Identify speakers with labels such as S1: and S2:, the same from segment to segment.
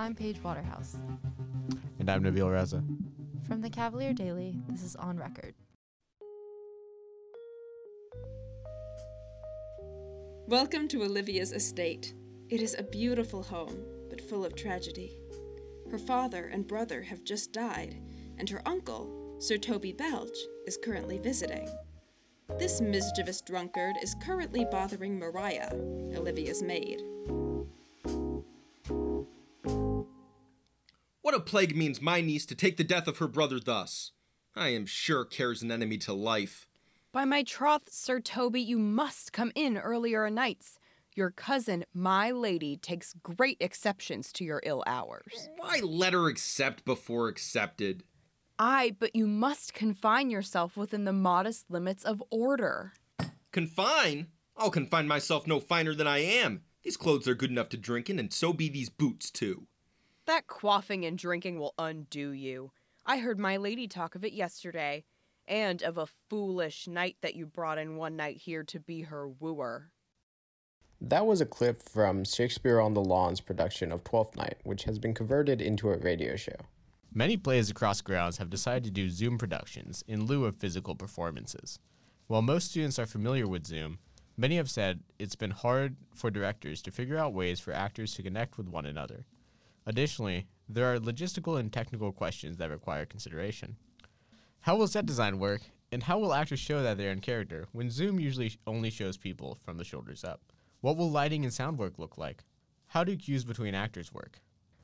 S1: I'm Paige Waterhouse.
S2: And I'm Nabil Reza.
S1: From the Cavalier Daily, this is On Record.
S3: Welcome to Olivia's estate. It is a beautiful home, but full of tragedy. Her father and brother have just died, and her uncle, Sir Toby Belch, is currently visiting. This mischievous drunkard is currently bothering Mariah, Olivia's maid.
S4: Plague means my niece to take the death of her brother thus? I am sure cares an enemy to life.
S5: By my troth, Sir Toby, you must come in earlier o' nights. Your cousin, my lady, takes great exceptions to your ill hours.
S4: Why let her accept before accepted?
S5: Aye, but you must confine yourself within the modest limits of order.
S4: Confine? I'll confine myself no finer than I am. These clothes are good enough to drink in, and so be these boots, too.
S5: That quaffing and drinking will undo you. I heard my lady talk of it yesterday, and of a foolish knight that you brought in one night here to be her wooer.
S6: That was a clip from Shakespeare on the Lawn's production of Twelfth Night, which has been converted into a radio show.
S2: Many plays across grounds have decided to do Zoom productions in lieu of physical performances. While most students are familiar with Zoom, many have said it's been hard for directors to figure out ways for actors to connect with one another. Additionally, there are logistical and technical questions that require consideration. How will set design work, and how will actors show that they're in character when Zoom usually only shows people from the shoulders up? What will lighting and sound work look like? How do cues between actors work?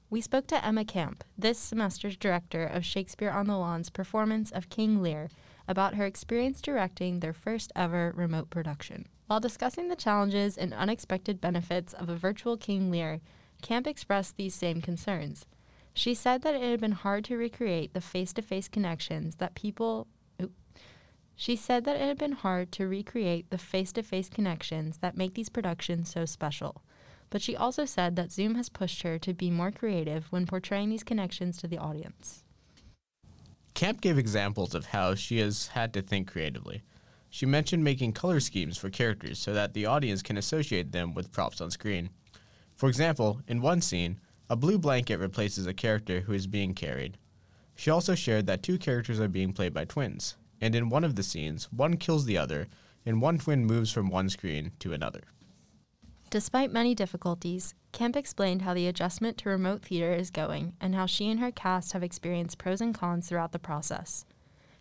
S1: We spoke to Emma Camp, this semester's director of Shakespeare on the Lawn's performance of King Lear, about her experience directing their first ever remote production. While discussing the challenges and unexpected benefits of a virtual King Lear, Camp expressed these same concerns. She said that it had been hard to recreate the face to face connections that people. She said that it had been hard to recreate the face to face connections that make these productions so special. But she also said that Zoom has pushed her to be more creative when portraying these connections to the audience.
S2: Camp gave examples of how she has had to think creatively. She mentioned making color schemes for characters so that the audience can associate them with props on screen. For example, in one scene, a blue blanket replaces a character who is being carried. She also shared that two characters are being played by twins, and in one of the scenes, one kills the other, and one twin moves from one screen to another.
S1: Despite many difficulties, Camp explained how the adjustment to remote theater is going and how she and her cast have experienced pros and cons throughout the process.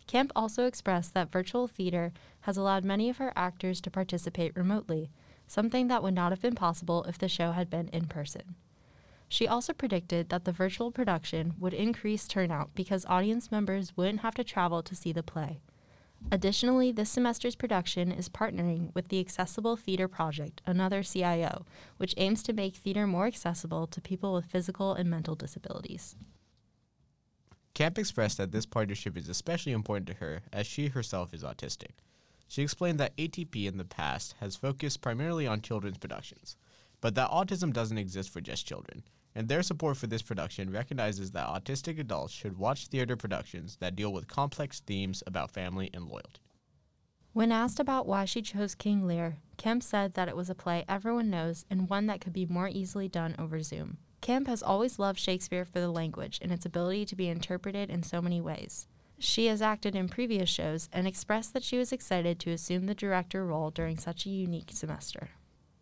S1: Camp also expressed that virtual theater has allowed many of her actors to participate remotely, something that would not have been possible if the show had been in person. She also predicted that the virtual production would increase turnout because audience members wouldn't have to travel to see the play. Additionally, this semester's production is partnering with the Accessible Theater Project, another CIO, which aims to make theater more accessible to people with physical and mental disabilities.
S2: Camp expressed that this partnership is especially important to her as she herself is autistic. She explained that ATP in the past has focused primarily on children's productions, but that autism doesn't exist for just children, and their support for this production recognizes that autistic adults should watch theater productions that deal with complex themes about family and loyalty.
S1: When asked about why she chose King Lear, Camp said that it was a play everyone knows and one that could be more easily done over Zoom. Camp has always loved Shakespeare for the language and its ability to be interpreted in so many ways. She has acted in previous shows and expressed that she was excited to assume the director role during such a unique semester.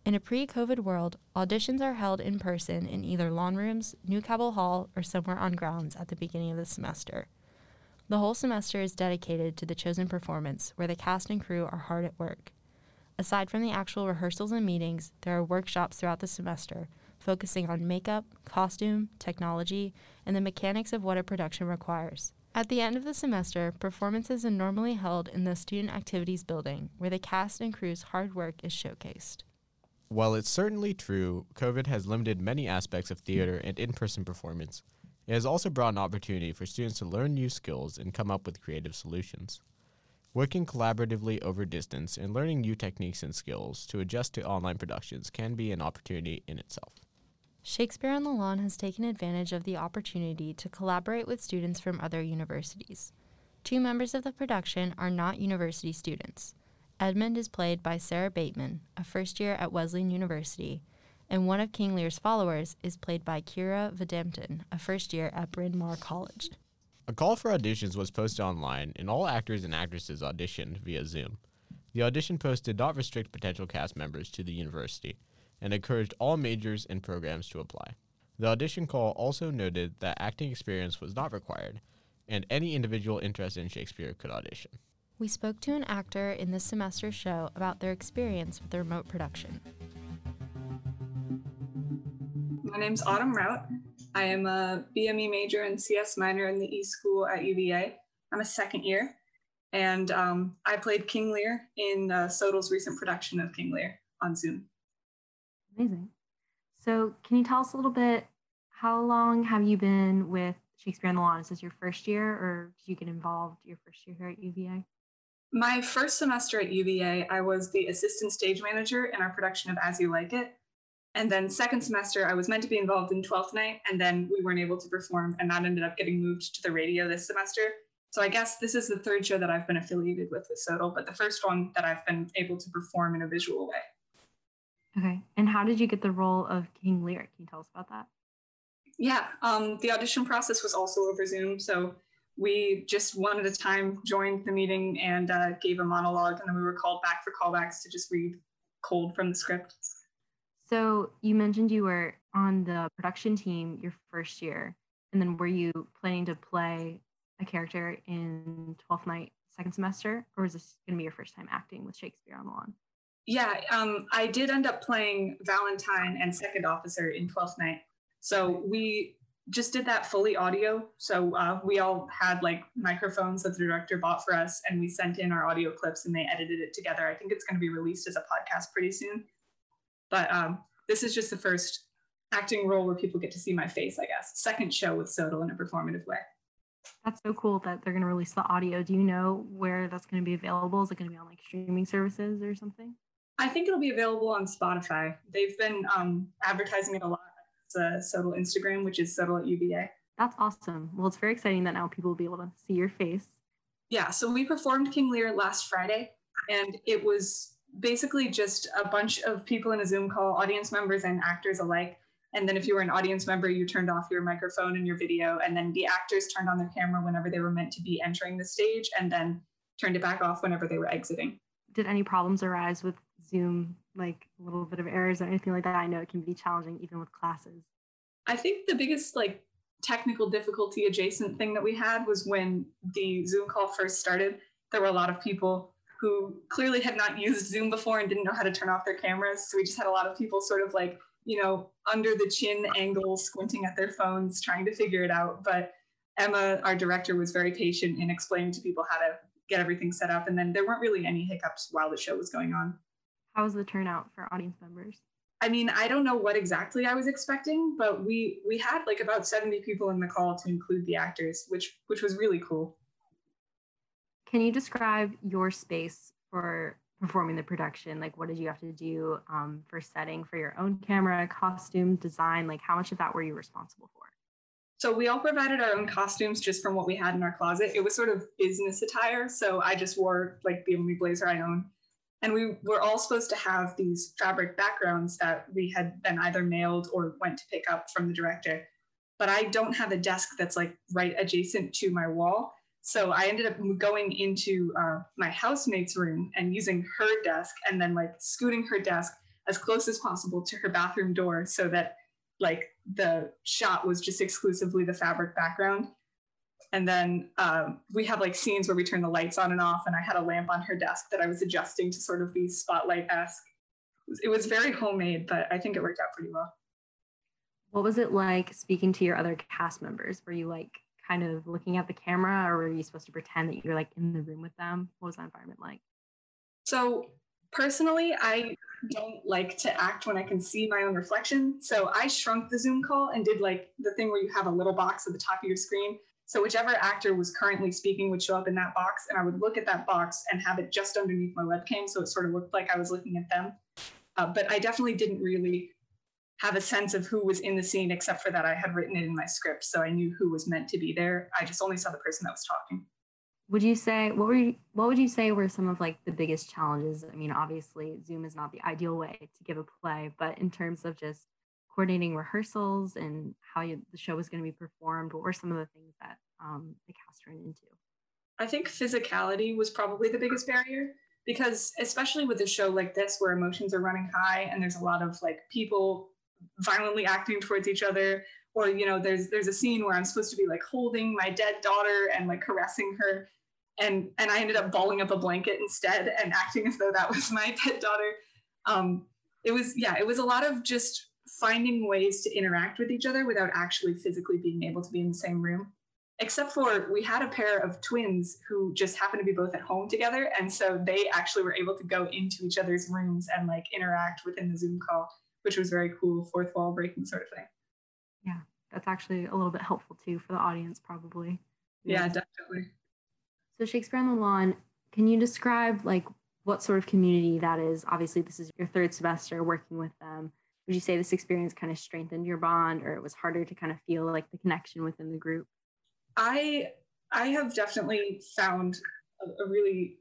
S1: In a pre COVID world, auditions are held in person in either lawn rooms, New Cabell Hall, or somewhere on grounds at the beginning of the semester. The whole semester is dedicated to the chosen performance, where the cast and crew are hard at work. Aside from the actual rehearsals and meetings, there are workshops throughout the semester focusing on makeup, costume, technology, and the mechanics of what a production requires. At the end of the semester, performances are normally held in the Student Activities Building, where the cast and crew's hard work is showcased.
S2: While it's certainly true COVID has limited many aspects of theater and in person performance, it has also brought an opportunity for students to learn new skills and come up with creative solutions. Working collaboratively over distance and learning new techniques and skills to adjust to online productions can be an opportunity in itself.
S1: Shakespeare on the Lawn has taken advantage of the opportunity to collaborate with students from other universities. Two members of the production are not university students. Edmund is played by Sarah Bateman, a first year at Wesleyan University, and one of King Lear's followers is played by Kira Vidampton, a first year at Bryn Mawr College.
S2: A call for auditions was posted online, and all actors and actresses auditioned via Zoom. The audition post did not restrict potential cast members to the university and encouraged all majors and programs to apply. The audition call also noted that acting experience was not required, and any individual interested in Shakespeare could audition.
S1: We spoke to an actor in this semester's show about their experience with the remote production.
S7: My name's Autumn Rout. I am a BME major and CS minor in the E School at UVA. I'm a second year, and um, I played King Lear in uh, Sodal's recent production of King Lear on Zoom.
S8: Amazing. So, can you tell us a little bit? How long have you been with Shakespeare on the Lawn? Is this your first year, or did you get involved your first year here at UVA?
S7: My first semester at UVA, I was the assistant stage manager in our production of As You Like It. And then second semester, I was meant to be involved in 12th night, and then we weren't able to perform, and that ended up getting moved to the radio this semester. So I guess this is the third show that I've been affiliated with with Sodal, but the first one that I've been able to perform in a visual way.
S8: Okay. And how did you get the role of King Lear? Can you tell us about that?
S7: Yeah, um, the audition process was also over Zoom. So we just one at a time joined the meeting and uh, gave a monologue, and then we were called back for callbacks to just read cold from the script.
S8: So you mentioned you were on the production team your first year, and then were you planning to play a character in Twelfth Night second semester, or was this going to be your first time acting with Shakespeare on the Lawn?
S7: Yeah, um, I did end up playing Valentine and Second Officer in Twelfth Night. So we just did that fully audio. So uh, we all had like microphones that the director bought for us, and we sent in our audio clips, and they edited it together. I think it's going to be released as a podcast pretty soon. But um, this is just the first acting role where people get to see my face, I guess. Second show with Sodal in a performative way.
S8: That's so cool that they're going to release the audio. Do you know where that's going to be available? Is it going to be on like streaming services or something?
S7: I think it'll be available on Spotify. They've been um, advertising it a lot. It's a Sodal Instagram, which is Sodal at UVA.
S8: That's awesome. Well, it's very exciting that now people will be able to see your face.
S7: Yeah, so we performed King Lear last Friday, and it was basically just a bunch of people in a Zoom call, audience members and actors alike. And then if you were an audience member, you turned off your microphone and your video, and then the actors turned on their camera whenever they were meant to be entering the stage, and then turned it back off whenever they were exiting.
S8: Did any problems arise with Zoom, like a little bit of errors or anything like that? I know it can be challenging even with classes.
S7: I think the biggest like technical difficulty adjacent thing that we had was when the Zoom call first started. There were a lot of people who clearly had not used Zoom before and didn't know how to turn off their cameras. So we just had a lot of people sort of like, you know, under the chin angle, squinting at their phones, trying to figure it out. But Emma, our director, was very patient in explaining to people how to get everything set up. And then there weren't really any hiccups while the show was going on.
S8: How was the turnout for audience members?
S7: I mean, I don't know what exactly I was expecting, but we we had like about 70 people in the call to include the actors, which which was really cool.
S8: Can you describe your space for performing the production? Like, what did you have to do um, for setting for your own camera, costume, design? Like, how much of that were you responsible for?
S7: So we all provided our own costumes just from what we had in our closet. It was sort of business attire, so I just wore like the only blazer I own. And we were all supposed to have these fabric backgrounds that we had been either mailed or went to pick up from the director. But I don't have a desk that's like right adjacent to my wall. So I ended up going into uh, my housemate's room and using her desk and then like scooting her desk as close as possible to her bathroom door so that like the shot was just exclusively the fabric background. And then um, we have like scenes where we turn the lights on and off, and I had a lamp on her desk that I was adjusting to sort of be spotlight esque. It was very homemade, but I think it worked out pretty well.
S8: What was it like speaking to your other cast members? Were you like kind of looking at the camera, or were you supposed to pretend that you were like in the room with them? What was that environment like?
S7: So personally, I don't like to act when I can see my own reflection. So I shrunk the Zoom call and did like the thing where you have a little box at the top of your screen. So whichever actor was currently speaking would show up in that box, and I would look at that box and have it just underneath my webcam, so it sort of looked like I was looking at them. Uh, but I definitely didn't really have a sense of who was in the scene, except for that I had written it in my script, so I knew who was meant to be there. I just only saw the person that was talking.
S8: would you say what were you, what would you say were some of like the biggest challenges? I mean, obviously Zoom is not the ideal way to give a play, but in terms of just coordinating rehearsals and how you, the show was going to be performed, what were some of the things that um, the cast ran into?
S7: I think physicality was probably the biggest barrier because especially with a show like this where emotions are running high and there's a lot of like people violently acting towards each other or you know there's there's a scene where i'm supposed to be like holding my dead daughter and like caressing her and and i ended up balling up a blanket instead and acting as though that was my dead daughter um it was yeah it was a lot of just finding ways to interact with each other without actually physically being able to be in the same room. Except for we had a pair of twins who just happened to be both at home together and so they actually were able to go into each other's rooms and like interact within the zoom call which was very cool fourth wall breaking sort of thing.
S8: Yeah that's actually a little bit helpful too for the audience probably.
S7: Yeah, yeah. definitely.
S8: So shakespeare on the lawn can you describe like what sort of community that is? Obviously this is your third semester working with them would you say this experience kind of strengthened your bond or it was harder to kind of feel like the connection within the group
S7: I I have definitely found a, a really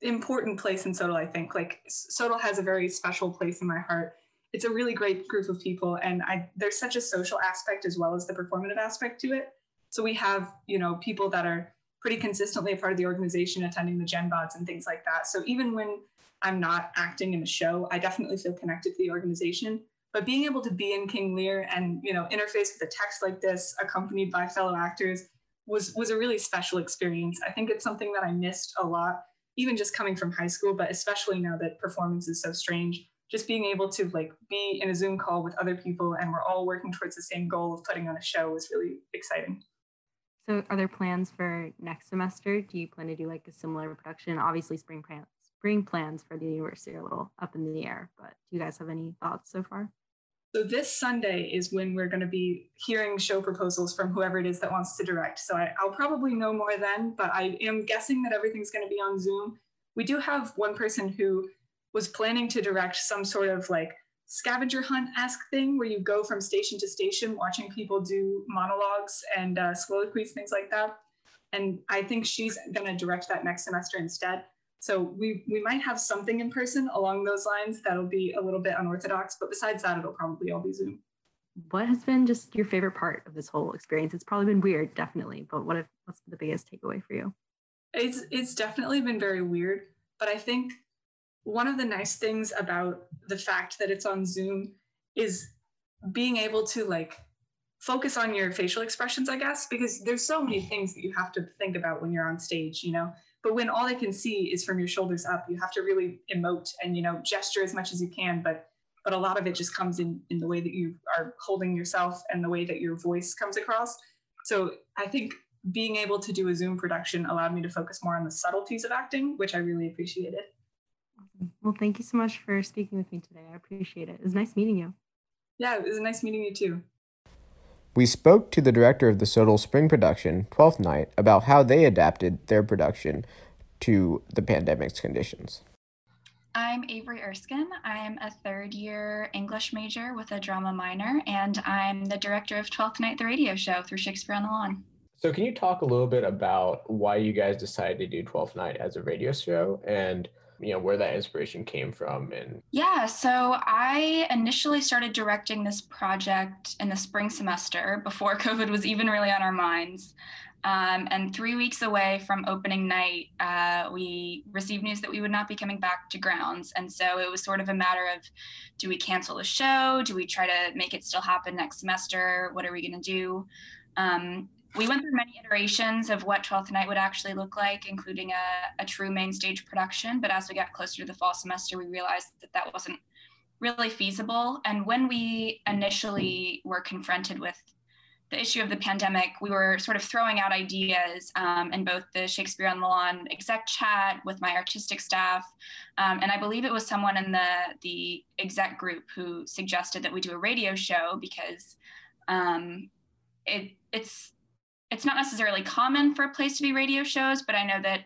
S7: important place in Sodal. I think like Sodal has a very special place in my heart. It's a really great group of people, and I there's such a social aspect as well as the performative aspect to it. So we have you know people that are pretty consistently a part of the organization, attending the Gen Bods and things like that. So even when I'm not acting in a show, I definitely feel connected to the organization. But being able to be in King Lear and you know interface with a text like this, accompanied by fellow actors, was was a really special experience. I think it's something that I missed a lot, even just coming from high school, but especially now that performance is so strange. Just being able to like be in a Zoom call with other people and we're all working towards the same goal of putting on a show was really exciting.
S8: So, are there plans for next semester? Do you plan to do like a similar production? Obviously, spring spring plans for the university are a little up in the air, but do you guys have any thoughts so far?
S7: So this Sunday is when we're going to be hearing show proposals from whoever it is that wants to direct. So I, will probably know more then, but I am guessing that everything's going to be on Zoom. We do have one person who was planning to direct some sort of like scavenger hunt esque thing where you go from station to station watching people do monologues and uh, soliloquies, things like that. And I think she's going to direct that next semester instead. So we we might have something in person along those lines that'll be a little bit unorthodox, but besides that, it'll probably all be Zoom.
S8: What has been just your favorite part of this whole experience? It's probably been weird, definitely, but what if, what's the biggest takeaway for you?
S7: It's it's definitely been very weird, but I think one of the nice things about the fact that it's on Zoom is being able to like focus on your facial expressions, I guess, because there's so many things that you have to think about when you're on stage, you know but when all they can see is from your shoulders up you have to really emote and you know gesture as much as you can. But but a lot of it just comes in in the way that you are holding yourself and the way that your voice comes across. So i think being able to do a zoom production allowed me to focus more on the subtleties of acting which i really appreciated.
S8: Well thank you so much for speaking with me today. I appreciate it. It was nice meeting you.
S7: Yeah it was nice meeting you too
S6: we spoke to the director of the Sodal Spring production, Twelfth Night, about how they adapted their production to the pandemic's conditions.
S9: I'm Avery Erskine. I'm a third year English major with a drama minor, and I'm the director of Twelfth Night, the radio show through Shakespeare on the Lawn.
S6: So, can you talk a little bit about why you guys decided to do Twelfth Night as a radio show and you know where that inspiration came from and
S9: yeah so i initially started directing this project in the spring semester before covid was even really on our minds. Um, and three weeks away from opening night uh, we received news that we would not be coming back to grounds. And so it was sort of a matter of do we cancel the show? Do we try to make it still happen next semester? What are we going to do? Um, we went through many iterations of what 12th Night would actually look like, including a, a true main stage production. But as we got closer to the fall semester, we realized that that wasn't really feasible. And when we initially were confronted with the issue of the pandemic, we were sort of throwing out ideas um, in both the Shakespeare on the Lawn exec chat with my artistic staff, um, and I believe it was someone in the the exec group who suggested that we do a radio show because um, it it's it's not necessarily common for a place to be radio shows, but I know that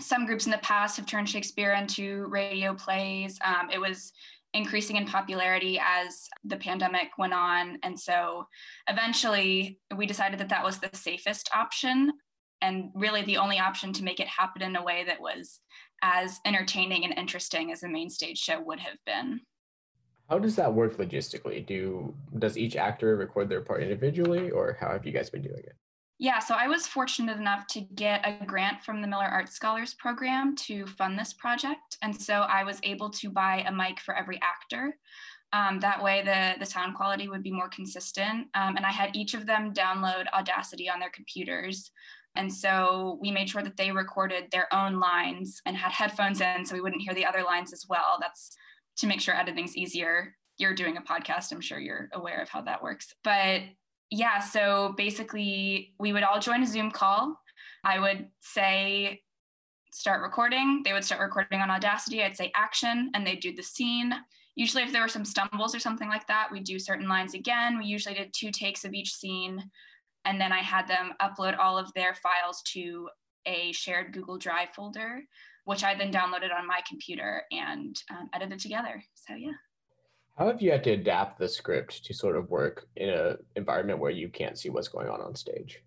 S9: some groups in the past have turned Shakespeare into radio plays. Um, it was increasing in popularity as the pandemic went on. And so eventually we decided that that was the safest option. and really the only option to make it happen in a way that was as entertaining and interesting as a main stage show would have been.
S6: How does that work logistically? Do does each actor record their part individually, or how have you guys been doing it?
S9: Yeah, so I was fortunate enough to get a grant from the Miller Art Scholars Program to fund this project. And so I was able to buy a mic for every actor. Um, that way, the, the sound quality would be more consistent. Um, and I had each of them download Audacity on their computers. And so we made sure that they recorded their own lines and had headphones in so we wouldn't hear the other lines as well. That's to make sure editing's easier. You're doing a podcast, I'm sure you're aware of how that works. But yeah, so basically, we would all join a Zoom call. I would say, start recording. They would start recording on Audacity. I'd say action, and they'd do the scene. Usually, if there were some stumbles or something like that, we'd do certain lines again. We usually did two takes of each scene. And then I had them upload all of their files to a shared Google Drive folder, which I then downloaded on my computer and um, edited together. So, yeah.
S6: How have you had to adapt the script to sort of work in an environment where you can't see what's going on on stage?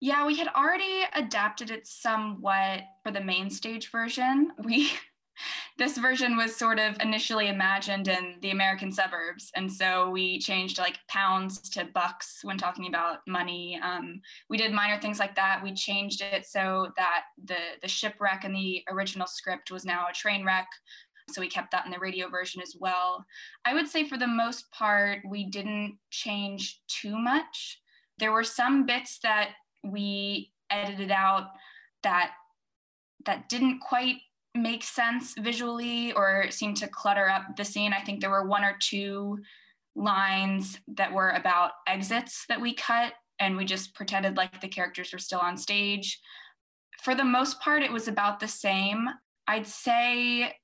S9: Yeah, we had already adapted it somewhat for the main stage version. We this version was sort of initially imagined in the American suburbs, and so we changed like pounds to bucks when talking about money. Um, we did minor things like that. We changed it so that the the shipwreck in the original script was now a train wreck. So we kept that in the radio version as well. I would say for the most part, we didn't change too much. There were some bits that we edited out that that didn't quite make sense visually or seemed to clutter up the scene. I think there were one or two lines that were about exits that we cut and we just pretended like the characters were still on stage. For the most part, it was about the same. I'd say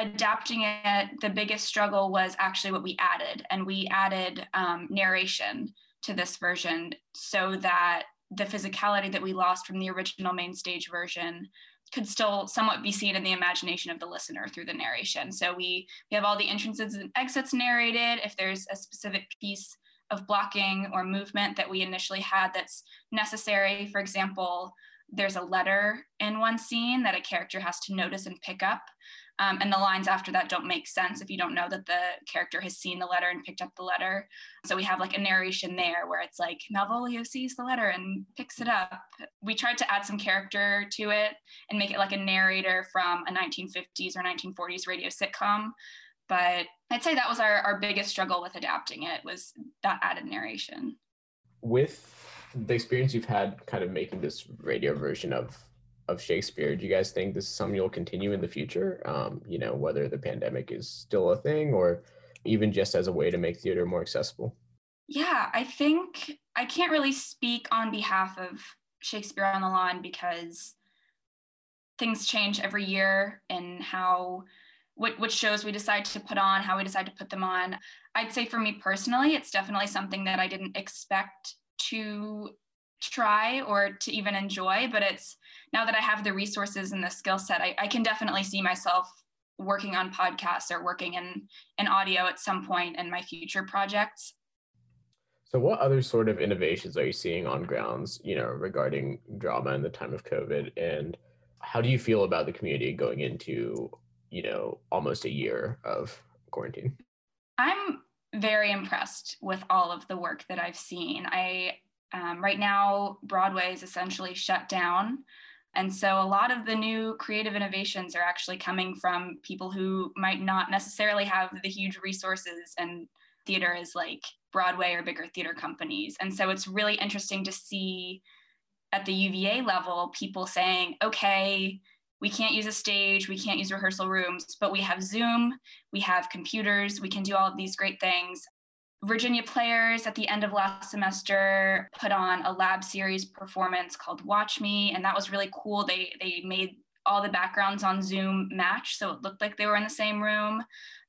S9: adapting it, the biggest struggle was actually what we added. And we added um, narration to this version so that the physicality that we lost from the original main stage version could still somewhat be seen in the imagination of the listener through the narration. So we, we have all the entrances and exits narrated. If there's a specific piece of blocking or movement that we initially had that's necessary, for example, there's a letter in one scene that a character has to notice and pick up. Um, and the lines after that don't make sense if you don't know that the character has seen the letter and picked up the letter. So we have like a narration there where it's like Malvolio sees the letter and picks it up. We tried to add some character to it and make it like a narrator from a 1950s or 1940s radio sitcom. But I'd say that was our, our biggest struggle with adapting it was that added narration.
S6: With the experience you've had kind of making this radio version of of Shakespeare. Do you guys think this is something you'll continue in the future? Um, you know, whether the pandemic is still a thing or even just as a way to make theater more accessible?
S9: Yeah, I think I can't really speak on behalf of Shakespeare on the Lawn because things change every year and how what, which shows we decide to put on, how we decide to put them on. I'd say for me personally, it's definitely something that I didn't expect to try or to even enjoy, but it's now that I have the resources and the skill set, I, I can definitely see myself working on podcasts or working in, in audio at some point in my future projects.
S6: So what other sort of innovations are you seeing on grounds, you know, regarding drama in the time of COVID? And how do you feel about the community going into, you know, almost a year of quarantine?
S9: I'm very impressed with all of the work that I've seen. I um, right now, Broadway is essentially shut down. And so a lot of the new creative innovations are actually coming from people who might not necessarily have the huge resources and theater as like Broadway or bigger theater companies. And so it's really interesting to see at the UVA level people saying, okay, we can't use a stage, we can't use rehearsal rooms, but we have Zoom, we have computers, we can do all of these great things. Virginia Players at the end of last semester put on a lab series performance called Watch Me, and that was really cool. They they made all the backgrounds on Zoom match, so it looked like they were in the same room.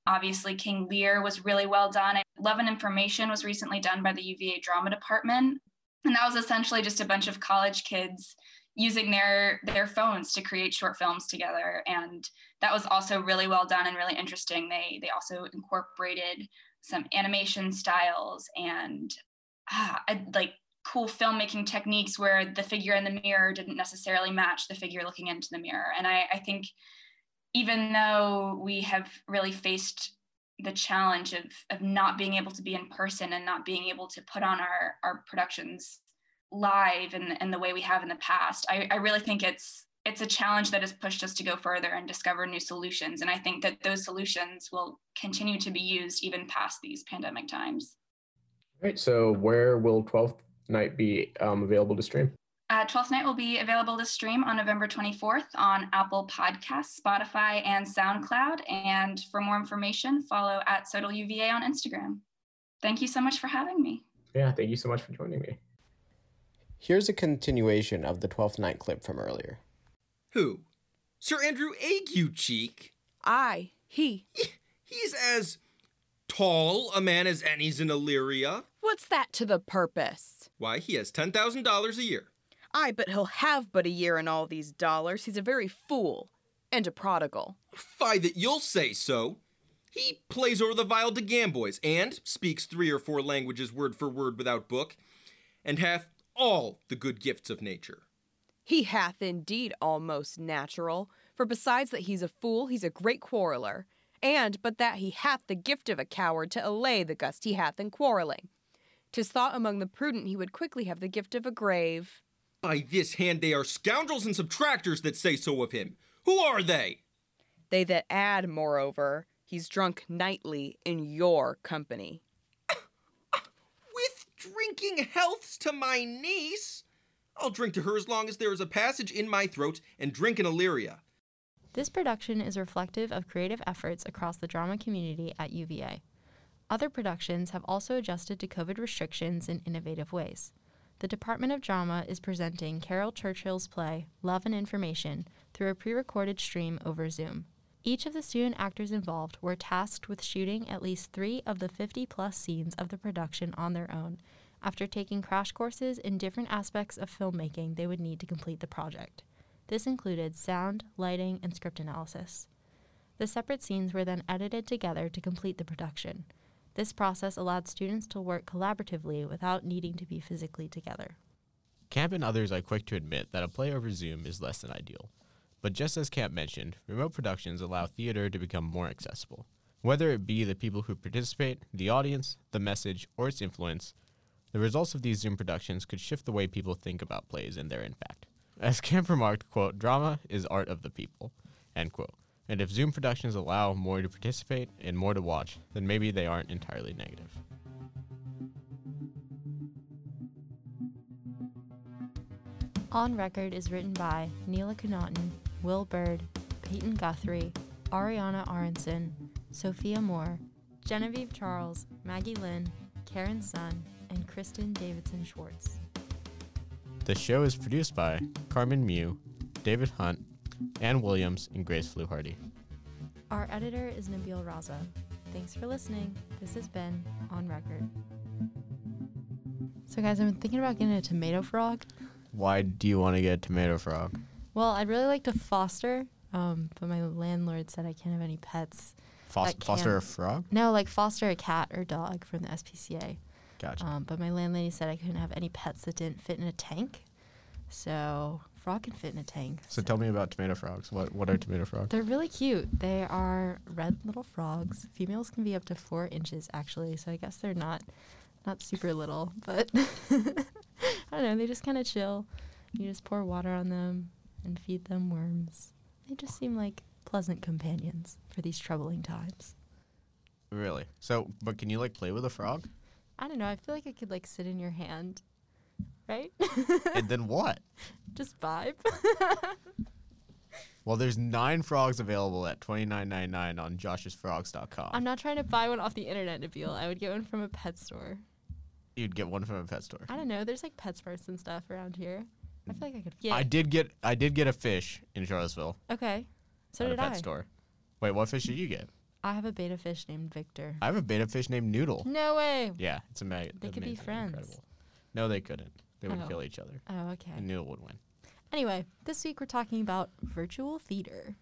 S9: Obviously, King Lear was really well done. Love and Information was recently done by the UVA Drama Department, and that was essentially just a bunch of college kids using their their phones to create short films together and that was also really well done and really interesting they they also incorporated some animation styles and ah, like cool filmmaking techniques where the figure in the mirror didn't necessarily match the figure looking into the mirror. And I, I think even though we have really faced the challenge of, of not being able to be in person and not being able to put on our, our productions live in, in the way we have in the past, I, I really think it's it's a challenge that has pushed us to go further and discover new solutions. And I think that those solutions will continue to be used even past these pandemic times.
S6: All right. So where will 12th night be um, available to stream?
S9: Uh, 12th Night will be available to stream on November 24th on Apple Podcasts, Spotify, and SoundCloud. And for more information, follow at Sodal UVA on Instagram. Thank you so much for having me.
S6: Yeah, thank you so much for joining me.
S2: Here's a continuation of the 12th Night clip from earlier.
S4: Who? Sir Andrew Aguecheek?
S5: I, he.
S4: He's as tall a man as any's in Illyria.
S5: What's that to the purpose?
S4: Why, he has $10,000 a year.
S5: Aye, but he'll have but a year in all these dollars. He's a very fool and a prodigal.
S4: Fie that you'll say so. He plays over the viol de Gamboys and speaks three or four languages word for word without book, and hath all the good gifts of nature.
S5: He hath indeed almost natural, for besides that he's a fool, he's a great quarreller, and but that he hath the gift of a coward to allay the gust he hath in quarrelling. 'Tis thought among the prudent he would quickly have the gift of a grave.
S4: By this hand, they are scoundrels and subtractors that say so of him. Who are they?
S5: They that add, moreover, he's drunk nightly in your company.
S4: With drinking healths to my niece? I'll drink to her as long as there is a passage in my throat and drink in Illyria.
S1: This production is reflective of creative efforts across the drama community at UVA. Other productions have also adjusted to COVID restrictions in innovative ways. The Department of Drama is presenting Caryl Churchill's play, Love and Information, through a pre recorded stream over Zoom. Each of the student actors involved were tasked with shooting at least three of the 50 plus scenes of the production on their own after taking crash courses in different aspects of filmmaking they would need to complete the project. This included sound, lighting, and script analysis. The separate scenes were then edited together to complete the production. This process allowed students to work collaboratively without needing to be physically together.
S2: Camp and others are quick to admit that a play over Zoom is less than ideal. But just as Camp mentioned, remote productions allow theater to become more accessible. Whether it be the people who participate, the audience, the message, or its influence, the results of these Zoom productions could shift the way people think about plays and their impact. As Camp remarked, quote, drama is art of the people, end quote. And if Zoom productions allow more to participate and more to watch, then maybe they aren't entirely negative.
S1: On Record is written by Neela Connaughton, Will Bird, Peyton Guthrie, Ariana Aronson, Sophia Moore, Genevieve Charles, Maggie Lynn, Karen Sun, and Kristen Davidson Schwartz.
S2: The show is produced by Carmen Mew, David Hunt, Ann Williams, and Grace Fluharty.
S1: Our editor is Nabil Raza. Thanks for listening. This has been On Record. So, guys, I've been thinking about getting a tomato frog.
S2: Why do you want to get a tomato frog?
S1: Well, I'd really like to foster, um, but my landlord said I can't have any pets.
S2: Fos- foster a
S1: can't-
S2: frog?
S1: No, like foster a cat or dog from the SPCA.
S2: Gotcha.
S1: Um, but my landlady said I couldn't have any pets that didn't fit in a tank. So frog can fit in a tank.
S2: so tell me about tomato frogs. What what are tomato frogs?
S1: They're really cute. They are red little frogs. Females can be up to four inches actually. So I guess they're not not super little, but I don't know. They just kind of chill. You just pour water on them and feed them worms. They just seem like pleasant companions for these troubling times.
S2: Really? So, but can you like play with a frog?
S1: I don't know. I feel like it could like sit in your hand, right?
S2: and then what?
S1: just vibe.
S2: Well, there's nine frogs available at twenty nine ninety nine on joshsfrogs.com.
S1: I'm not trying to buy one off the internet, Nabil. I would get one from a pet store.
S2: You'd get one from a pet store.
S1: I don't know. There's like pet stores and stuff around here. I feel like I could. Yeah.
S2: I did get I did get a fish in Charlottesville
S1: Okay. So
S2: at
S1: did
S2: a pet
S1: I.
S2: store. Wait, what fish did you get?
S1: I have a betta fish named Victor.
S2: I have a betta fish named Noodle.
S1: No way.
S2: Yeah, it's a mag.
S1: They could be friends.
S2: Incredible. No, they couldn't. They would
S1: Oh.
S2: kill each other,
S1: Oh, okay.
S2: and Noodle would win.
S1: Anyway, this week we're talking about virtual theater.